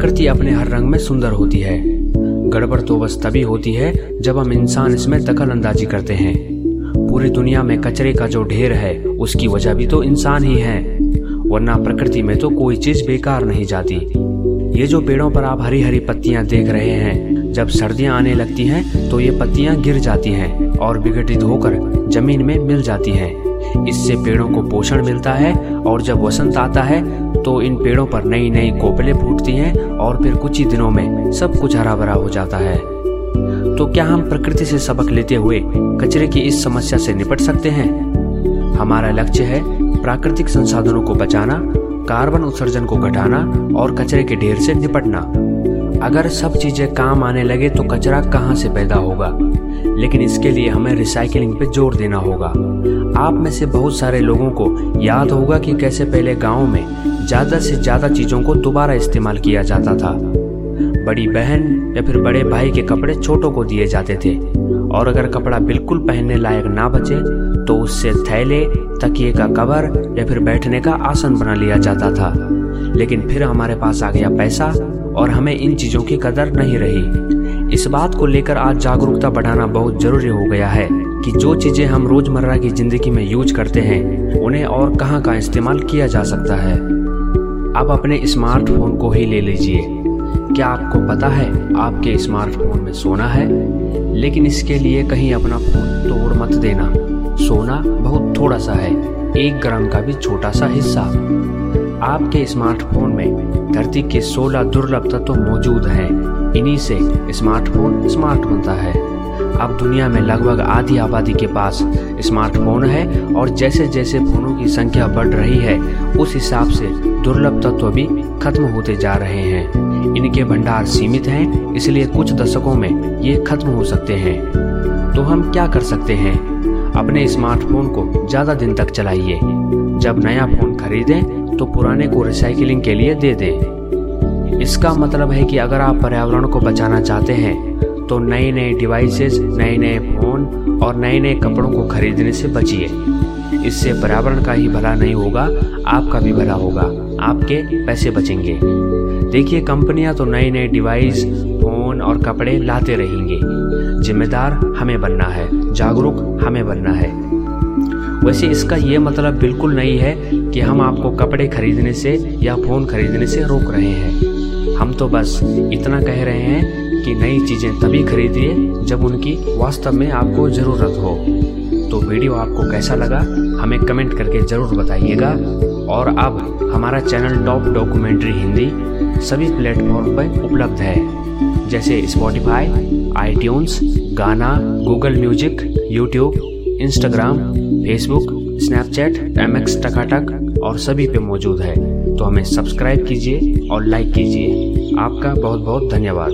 प्रकृति अपने हर रंग में सुंदर होती है। गड़बड़ तो बस तभी होती है जब हम इंसान इसमें दखल अंदाजी करते हैं। पूरी दुनिया में कचरे का जो ढेर है, उसकी वजह भी तो इंसान ही है। वरना प्रकृति में तो कोई चीज़ बेकार नहीं जाती। ये जो पेड़ों पर आप हरी हरी पत्तियाँ देख रहे हैं, जब सर्दियाँ आने लगती हैं तो ये पत्तियाँ गिर जाती हैं और विघटित होकर ज़मीन में मिल जाती हैं। इससे पेड़ों को पोषण मिलता है और जब वसंत आता है तो इन पेड़ों पर नई नई कोपलें फूटती हैं और फिर कुछ ही दिनों में सब कुछ हरा भरा हो जाता है। तो क्या हम प्रकृति से सबक लेते हुए कचरे की इस समस्या से निपट सकते हैं? हमारा लक्ष्य है प्राकृतिक संसाधनों को बचाना, कार्बन उत्सर्जन को घटाना और कचरे के ढेर से निपटना। अगर सब चीज़ें काम आने लगे तो कचरा कहाँ से पैदा होगा? लेकिन इसके लिए हमें रिसाइकलिंग पे ज़ोर देना होगा। आप में से बहुत सारे लोगों को याद होगा कि कैसे पहले गाँव में ज़्यादा से ज़्यादा चीज़ों को दोबारा इस्तेमाल किया जाता था। बड़ी बहन या फिर बड़े भाई के कपड़े छोटों को दिए जाते थे, और अगर कपड़ा बिल्कुल पहनने लायक ना बचे तो उससे थैले, तकिए का कवर या फिर बैठने का आसन बना लिया जाता था। लेकिन फिर हमारे पास आ गया पैसा, और हमें इन चीज़ों की कदर नहीं रही। इस बात को लेकर आज जागरूकता बढ़ाना बहुत ज़रूरी हो गया है कि जो चीज़ें हम रोज़मर्रा की ज़िंदगी में यूज़ करते हैं, उन्हें और कहाँ कहाँ इस्तेमाल किया जा सकता है। अब अपने स्मार्टफ़ोन को ही ले लीजिए। क्या आपको पता है आपके स्मार्टफ़ोन में सोना है? लेकिन इसके लिए कहीं अपना फ़ोन तोड़ मत देना। सोना बहुत थोड़ा सा है, एक ग्राम का भी छोटा सा हिस्सा। आपके स्मार्टफ़ोन में धरती के 16 दुर्लभ तत्व मौजूद हैं। इन्हीं से स्मार्टफ़ोन स्मार्ट बनता है। अब दुनिया में लगभग आधी आबादी के पास स्मार्टफ़ोन है और जैसे जैसे फोनों की संख्या बढ़ रही है, उस हिसाब से दुर्लभ तत्व भी खत्म होते जा रहे हैं। इनके भंडार सीमित हैं, इसलिए कुछ दशकों में ये खत्म हो सकते हैं। तो हम क्या कर सकते हैं? अपने स्मार्टफ़ोन को ज़्यादा दिन तक चलाइए। जब नया फ़ोन खरीदें तो पुराने को रिसाइकिलिंग के लिए दे दें। इसका मतलब है कि अगर आप पर्यावरण को बचाना चाहते हैं तो नए नए डिवाइसेस नए नए फ़ोन और नए नए कपड़ों को खरीदने से बचिए। इससे पर्यावरण का ही भला नहीं होगा, आपका भी भला होगा, आपके पैसे बचेंगे। देखिए, कंपनियाँ तो नए नए डिवाइस फ़ोन और कपड़े लाते रहेंगे। जिम्मेदार हमें बनना है, जागरूक हमें बनना है। वैसे इसका ये मतलब बिल्कुल नहीं है कि हम आपको कपड़े खरीदने से या फ़ोन खरीदने से रोक रहे हैं। हम तो बस इतना कह रहे हैं कि नई चीज़ें तभी खरीदिए जब उनकी वास्तव में आपको ज़रूरत हो। तो वीडियो आपको कैसा लगा, हमें कमेंट करके ज़रूर बताइएगा। और अब हमारा चैनल टॉप डॉक्यूमेंट्री हिंदी सभी प्लेटफॉर्म पर उपलब्ध है, जैसे Spotify iTunes Gaana Google music YouTube Instagram Facebook Snapchat M X Takatak और सभी पे मौजूद है। तो हमें सब्सक्राइब कीजिए और लाइक कीजिए। आपका बहुत बहुत धन्यवाद।